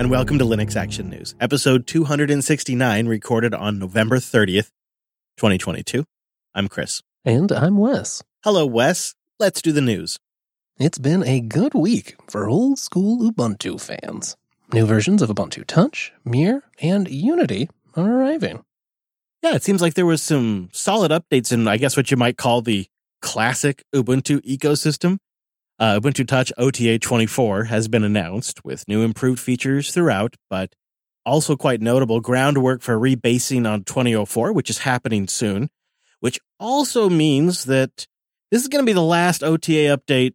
and welcome to Linux Action News, episode 269, recorded on November 30th, 2022. I'm Chris. And I'm Wes. Hello, Wes. Let's do the news. It's been a good week for old school Ubuntu fans. New versions of Ubuntu Touch, Mir, and Unity are arriving. Yeah, it seems like there was some solid updates in, I guess, what you might call the classic Ubuntu ecosystem. Uh, Ubuntu Touch OTA 24 has been announced with new improved features throughout, but also quite notable groundwork for rebasing on 2004, which is happening soon, which also means that this is going to be the last OTA update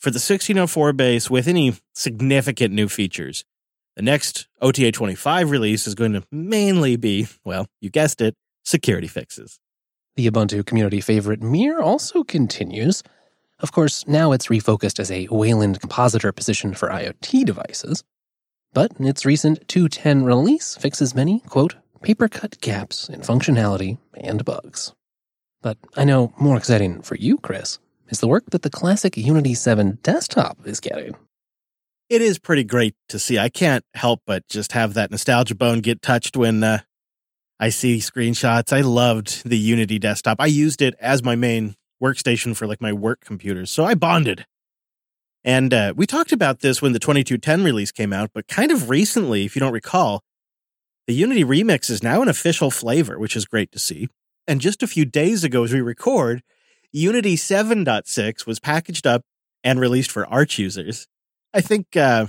for the 1604 base with any significant new features. The next OTA 25 release is going to mainly be, well, you guessed it, security fixes. The Ubuntu community favorite Mir also continues of course, now it's refocused as a Wayland compositor position for IoT devices. But its recent 2.10 release fixes many, quote, paper cut gaps in functionality and bugs. But I know more exciting for you, Chris, is the work that the classic Unity 7 desktop is getting. It is pretty great to see. I can't help but just have that nostalgia bone get touched when uh, I see screenshots. I loved the Unity desktop. I used it as my main workstation for like my work computers. So I bonded. And uh, we talked about this when the 2210 release came out, but kind of recently, if you don't recall, the Unity Remix is now an official flavor, which is great to see. And just a few days ago, as we record, Unity 7.6 was packaged up and released for Arch users. I think, uh,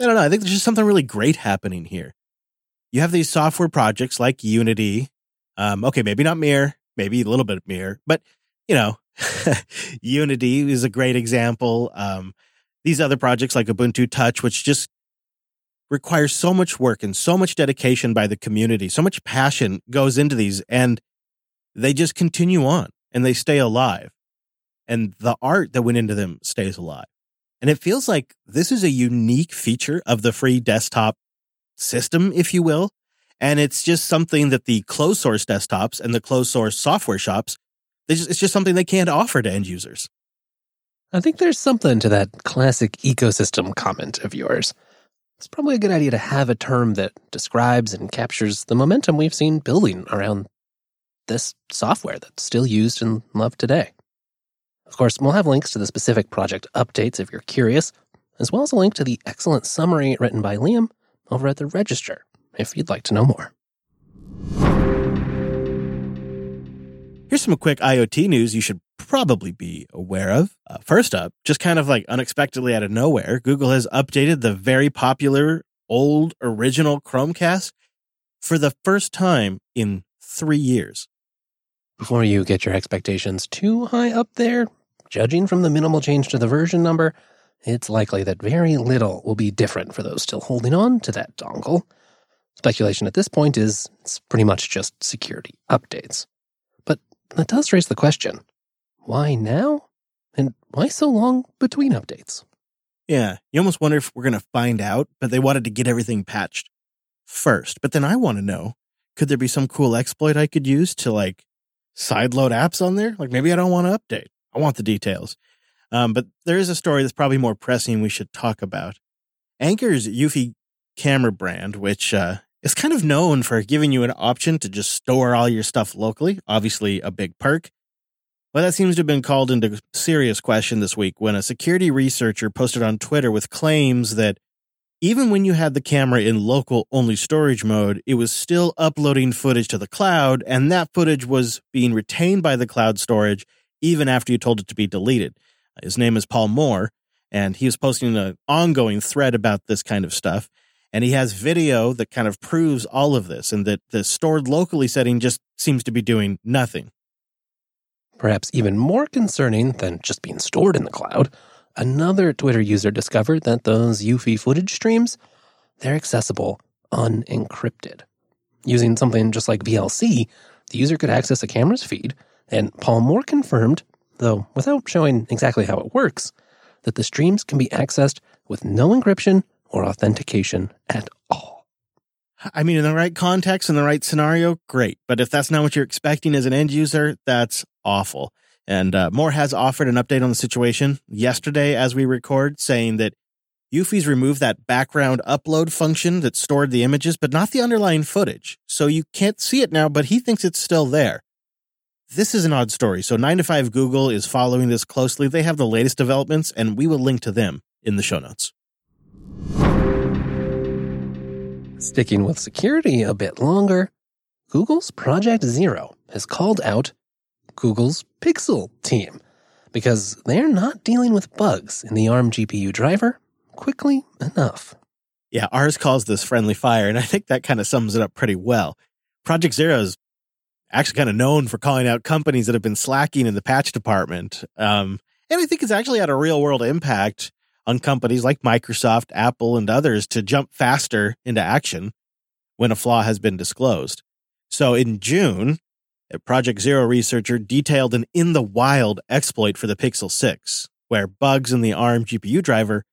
I don't know, I think there's just something really great happening here. You have these software projects like Unity. Um, okay, maybe not Mir, maybe a little bit of Mir, but you know, Unity is a great example. Um, these other projects like Ubuntu Touch, which just requires so much work and so much dedication by the community, so much passion goes into these, and they just continue on and they stay alive. And the art that went into them stays alive. And it feels like this is a unique feature of the free desktop system, if you will. And it's just something that the closed source desktops and the closed source software shops just, it's just something they can't offer to end users. I think there's something to that classic ecosystem comment of yours. It's probably a good idea to have a term that describes and captures the momentum we've seen building around this software that's still used and loved today. Of course, we'll have links to the specific project updates if you're curious, as well as a link to the excellent summary written by Liam over at the Register if you'd like to know more. Here's some quick IoT news you should probably be aware of. Uh, first up, just kind of like unexpectedly out of nowhere, Google has updated the very popular old original Chromecast for the first time in three years. Before you get your expectations too high up there, judging from the minimal change to the version number, it's likely that very little will be different for those still holding on to that dongle. Speculation at this point is it's pretty much just security updates. That does raise the question why now? And why so long between updates? Yeah, you almost wonder if we're going to find out, but they wanted to get everything patched first. But then I want to know could there be some cool exploit I could use to like sideload apps on there? Like maybe I don't want to update. I want the details. Um, but there is a story that's probably more pressing we should talk about. Anker's Eufy camera brand, which uh, is kind of known for giving you an option to just store all your stuff locally. Obviously, a big perk. Well, that seems to have been called into serious question this week when a security researcher posted on Twitter with claims that even when you had the camera in local only storage mode, it was still uploading footage to the cloud, and that footage was being retained by the cloud storage even after you told it to be deleted. His name is Paul Moore, and he was posting an ongoing thread about this kind of stuff. And he has video that kind of proves all of this and that the stored locally setting just seems to be doing nothing. Perhaps even more concerning than just being stored in the cloud, another Twitter user discovered that those Eufy footage streams, they're accessible unencrypted. Using something just like VLC, the user could access a camera's feed, and Paul Moore confirmed, though without showing exactly how it works, that the streams can be accessed with no encryption or authentication at all. I mean, in the right context, in the right scenario, great. But if that's not what you're expecting as an end user, that's awful. And uh, Moore has offered an update on the situation yesterday as we record, saying that Eufy's removed that background upload function that stored the images, but not the underlying footage. So you can't see it now, but he thinks it's still there. This is an odd story. So 9 to 5 Google is following this closely. They have the latest developments, and we will link to them in the show notes. Sticking with security a bit longer, Google's Project Zero has called out Google's Pixel team because they're not dealing with bugs in the ARM GPU driver quickly enough. Yeah, Ars calls this friendly fire, and I think that kind of sums it up pretty well. Project Zero is actually kind of known for calling out companies that have been slacking in the patch department. Um, and I think it's actually had a real world impact on companies like Microsoft, Apple, and others to jump faster into action when a flaw has been disclosed. So in June, a Project Zero researcher detailed an in the wild exploit for the Pixel 6, where bugs in the ARM GPU driver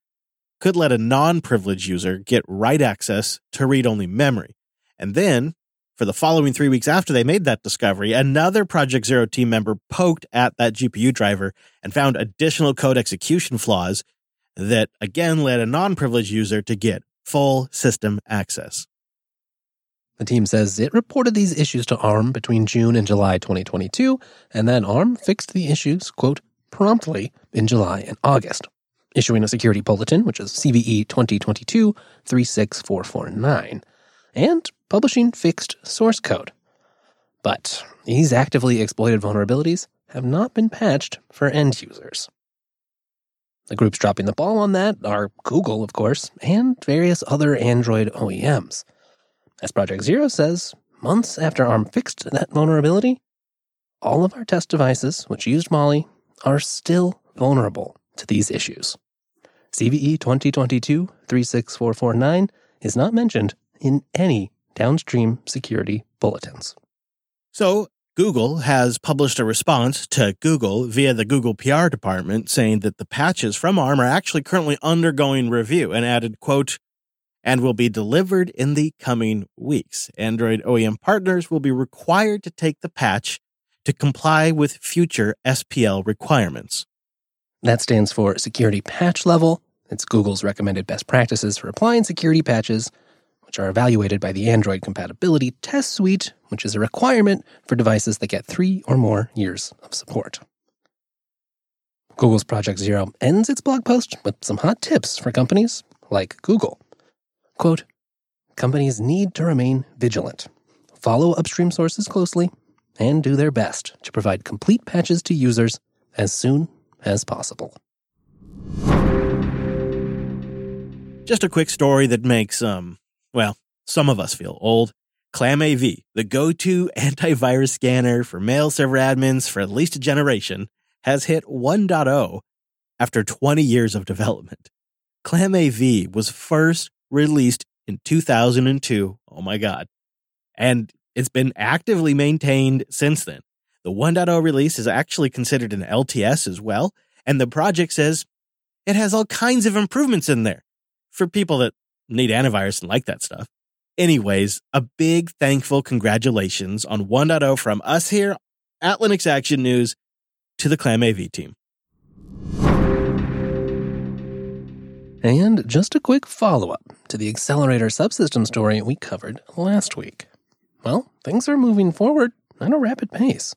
could let a non privileged user get write access to read only memory. And then, for the following three weeks after they made that discovery, another Project Zero team member poked at that GPU driver and found additional code execution flaws that again led a non privileged user to get full system access. The team says it reported these issues to ARM between June and July 2022, and then ARM fixed the issues, quote, promptly in July and August, issuing a security bulletin, which is CVE 2022 36449, and publishing fixed source code. But these actively exploited vulnerabilities have not been patched for end users. The groups dropping the ball on that are Google, of course, and various other Android OEMs. As Project Zero says, months after ARM fixed that vulnerability, all of our test devices, which used Mali, are still vulnerable to these issues. CVE 2022 36449 is not mentioned in any downstream security bulletins. So, Google has published a response to Google via the Google PR department saying that the patches from ARM are actually currently undergoing review and added, quote, and will be delivered in the coming weeks. Android OEM partners will be required to take the patch to comply with future SPL requirements. That stands for Security Patch Level. It's Google's recommended best practices for applying security patches, which are evaluated by the Android Compatibility Test Suite, which is a requirement for devices that get three or more years of support. Google's Project Zero ends its blog post with some hot tips for companies like Google. Quote Companies need to remain vigilant, follow upstream sources closely, and do their best to provide complete patches to users as soon as possible. Just a quick story that makes, um, well, some of us feel old. ClamAV, the go to antivirus scanner for mail server admins for at least a generation, has hit 1.0 after 20 years of development. ClamAV was first released in 2002. Oh my God. And it's been actively maintained since then. The 1.0 release is actually considered an LTS as well. And the project says it has all kinds of improvements in there for people that need antivirus and like that stuff. Anyways, a big thankful congratulations on 1.0 from us here at Linux Action News to the ClamAV team. And just a quick follow up to the accelerator subsystem story we covered last week. Well, things are moving forward at a rapid pace.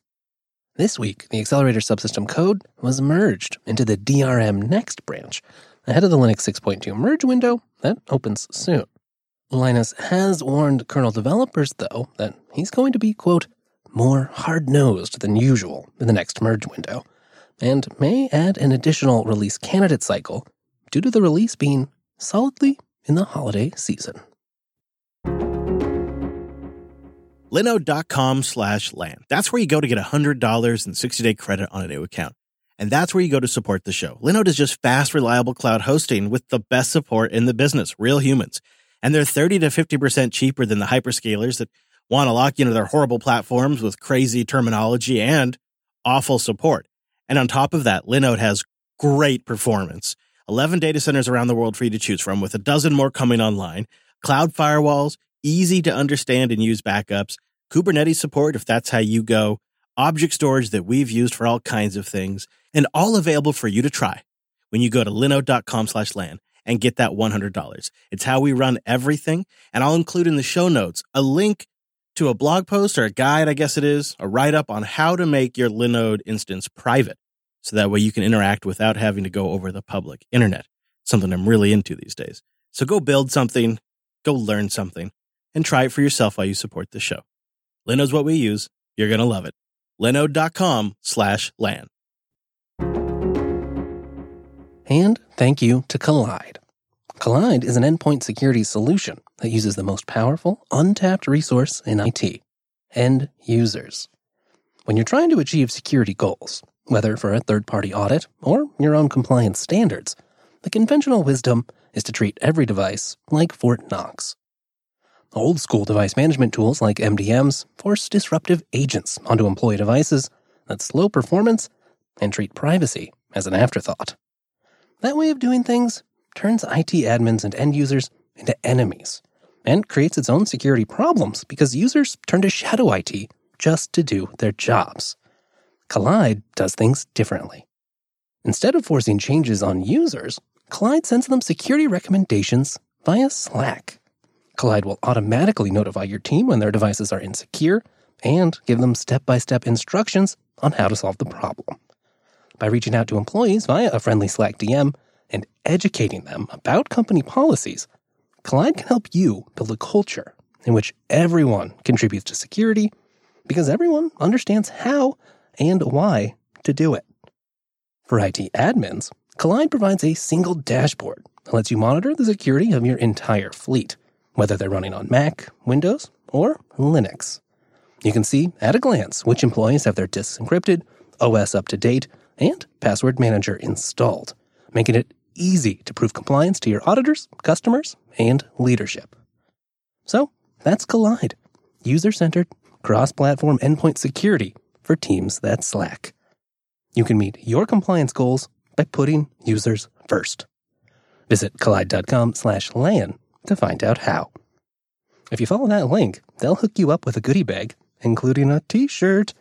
This week, the accelerator subsystem code was merged into the DRM Next branch ahead of the Linux 6.2 merge window that opens soon. Linus has warned kernel developers, though, that he's going to be, quote, more hard nosed than usual in the next merge window, and may add an additional release candidate cycle due to the release being solidly in the holiday season. Linode.com slash LAN. That's where you go to get $100 and 60 day credit on a new account. And that's where you go to support the show. Linode is just fast, reliable cloud hosting with the best support in the business, real humans. And they're 30 to 50% cheaper than the hyperscalers that want to lock you into their horrible platforms with crazy terminology and awful support. And on top of that, Linode has great performance. 11 data centers around the world for you to choose from, with a dozen more coming online, cloud firewalls, easy to understand and use backups, Kubernetes support if that's how you go, object storage that we've used for all kinds of things, and all available for you to try when you go to linode.com slash LAN. and get that $100. It's how we run everything. And I'll include in the show notes a link to a blog post or a guide, I guess it is, a write up on how to make your Linode instance private. So that way you can interact without having to go over the public internet, something I'm really into these days. So go build something, go learn something, and try it for yourself while you support the show. Linode's what we use. You're going to love it. Linode.com slash LAN. And thank you to Kolide. Kolide is an endpoint security solution that uses the most powerful, untapped resource in IT end users. When you're trying to achieve security goals, whether for a third party audit or your own compliance standards, the conventional wisdom is to treat every device like Fort Knox. Old school device management tools like MDMs force disruptive agents onto employee devices that slow performance and treat privacy as an afterthought. That way of doing things turns IT admins and end users into enemies and creates its own security problems because users turn to shadow IT just to do their jobs. Kolide does things differently. Instead of forcing changes on users, Kolide sends them security recommendations via Slack. Kolide will automatically notify your team when their devices are insecure and give them step by step instructions on how to solve the problem. By reaching out to employees via a friendly Slack DM and educating them about company policies, Kolide can help you build a culture in which everyone contributes to security because everyone understands how and why to do it. For IT admins, Kolide provides a single dashboard that lets you monitor the security of your entire fleet, whether they're running on Mac, Windows, or Linux. You can see at a glance which employees have their disks encrypted, OS up to date, and password manager installed, making it easy to prove compliance to your auditors, customers, and leadership. So that's Kolide, user centered, cross platform endpoint security for teams that slack. You can meet your compliance goals by putting users first. Visit kolide.com slash LAN to find out how. If you follow that link, they'll hook you up with a goodie bag, including a t-shirt,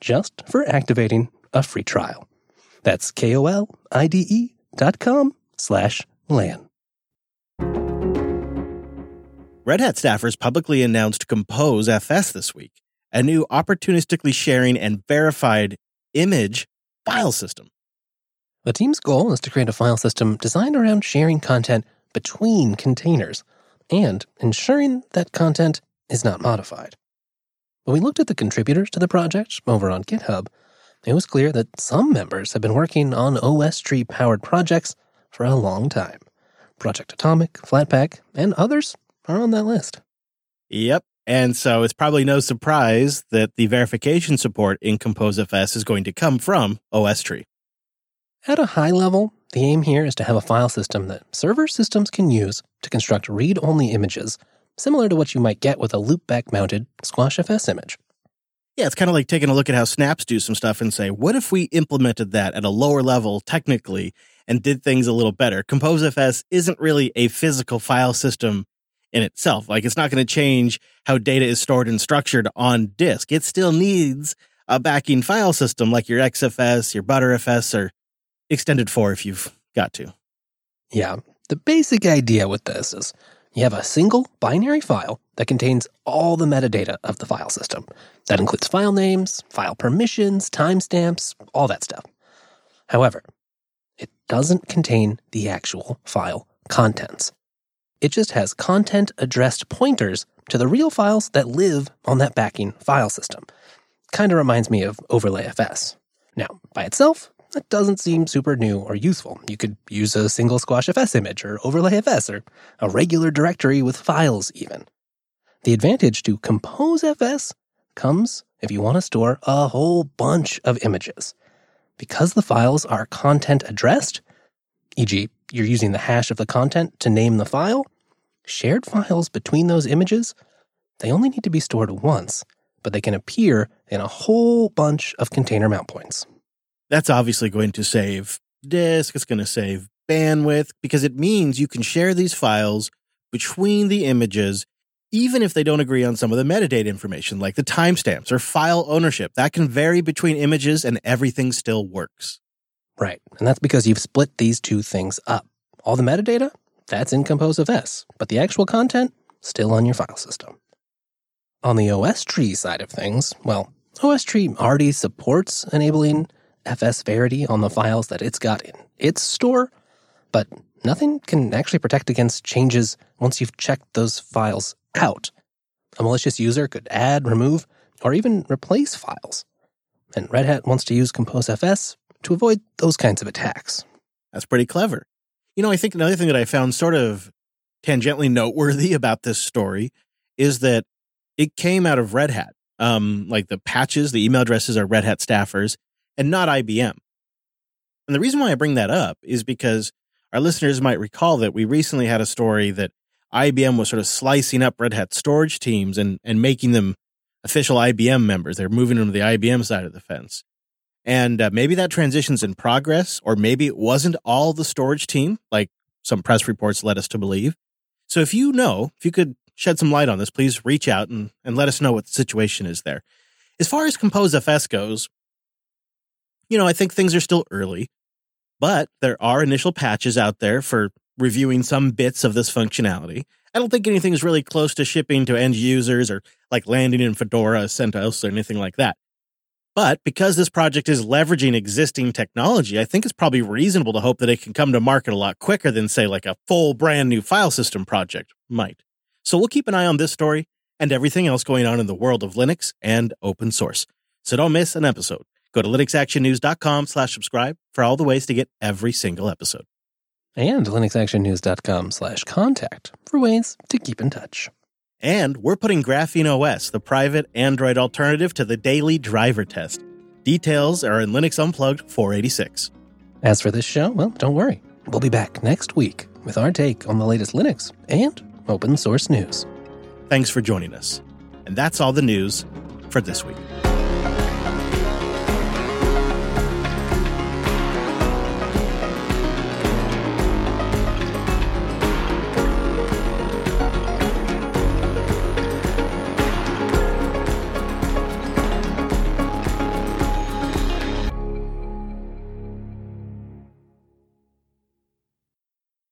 just for activating a free trial. That's K-O-L-I-D-E dot com slash LAN. Red Hat staffers publicly announced Compose FS this week, a new opportunistically sharing and verified image file system. The team's goal is to create a file system designed around sharing content between containers and ensuring that content is not modified. When we looked at the contributors to the project over on GitHub, it was clear that some members have been working on OS tree powered projects for a long time. Project Atomic, Flatpak, and others are on that list. Yep. And so it's probably no surprise that the verification support in ComposeFS is going to come from OS tree. At a high level, the aim here is to have a file system that server systems can use to construct read only images, similar to what you might get with a loopback mounted SquashFS image. Yeah, it's kind of like taking a look at how snaps do some stuff and say, what if we implemented that at a lower level technically and did things a little better? ComposeFS isn't really a physical file system in itself. Like it's not going to change how data is stored and structured on disk. It still needs a backing file system like your XFS, your Btrfs, or Extended 4 if you've got to. Yeah, the basic idea with this is you have a single binary file that contains all the metadata of the file system. That includes file names, file permissions, timestamps, all that stuff. However, it doesn't contain the actual file contents. It just has content addressed pointers to the real files that live on that backing file system. Kind of reminds me of OverlayFS. Now, by itself, that doesn't seem super new or useful. You could use a single SquashFS image or OverlayFS or a regular directory with files even. The advantage to ComposeFS comes if you want to store a whole bunch of images. Because the files are content addressed, e.g., you're using the hash of the content to name the file, shared files between those images, they only need to be stored once, but they can appear in a whole bunch of container mount points. That's obviously going to save disk, it's going to save bandwidth because it means you can share these files between the images even if they don't agree on some of the metadata information like the timestamps or file ownership. That can vary between images and everything still works. Right. And that's because you've split these two things up. All the metadata that's in Compose ComposeFS, but the actual content still on your file system. On the OS tree side of things, well, OS tree already supports enabling FS Verity on the files that it's got in its store, but nothing can actually protect against changes once you've checked those files out. A malicious user could add, remove, or even replace files. And Red Hat wants to use ComposeFS to avoid those kinds of attacks. That's pretty clever. You know, I think another thing that I found sort of tangentially noteworthy about this story is that it came out of Red Hat. Um, like the patches, the email addresses are Red Hat staffers and not IBM. And the reason why I bring that up is because our listeners might recall that we recently had a story that IBM was sort of slicing up Red Hat storage teams and, and making them official IBM members. They're moving them to the IBM side of the fence. And uh, maybe that transition's in progress, or maybe it wasn't all the storage team, like some press reports led us to believe. So if you know, if you could shed some light on this, please reach out and, and let us know what the situation is there. As far as ComposeFS goes, you know, I think things are still early, but there are initial patches out there for reviewing some bits of this functionality. I don't think anything is really close to shipping to end users or like landing in Fedora, CentOS, or anything like that. But because this project is leveraging existing technology, I think it's probably reasonable to hope that it can come to market a lot quicker than, say, like a full brand new file system project might. So we'll keep an eye on this story and everything else going on in the world of Linux and open source. So don't miss an episode. Go to linuxactionnews.com slash subscribe for all the ways to get every single episode. And linuxactionnews.com slash contact for ways to keep in touch. And we're putting Graphene OS, the private Android alternative to the daily driver test. Details are in Linux Unplugged 486. As for this show, well, don't worry. We'll be back next week with our take on the latest Linux and open source news. Thanks for joining us. And that's all the news for this week.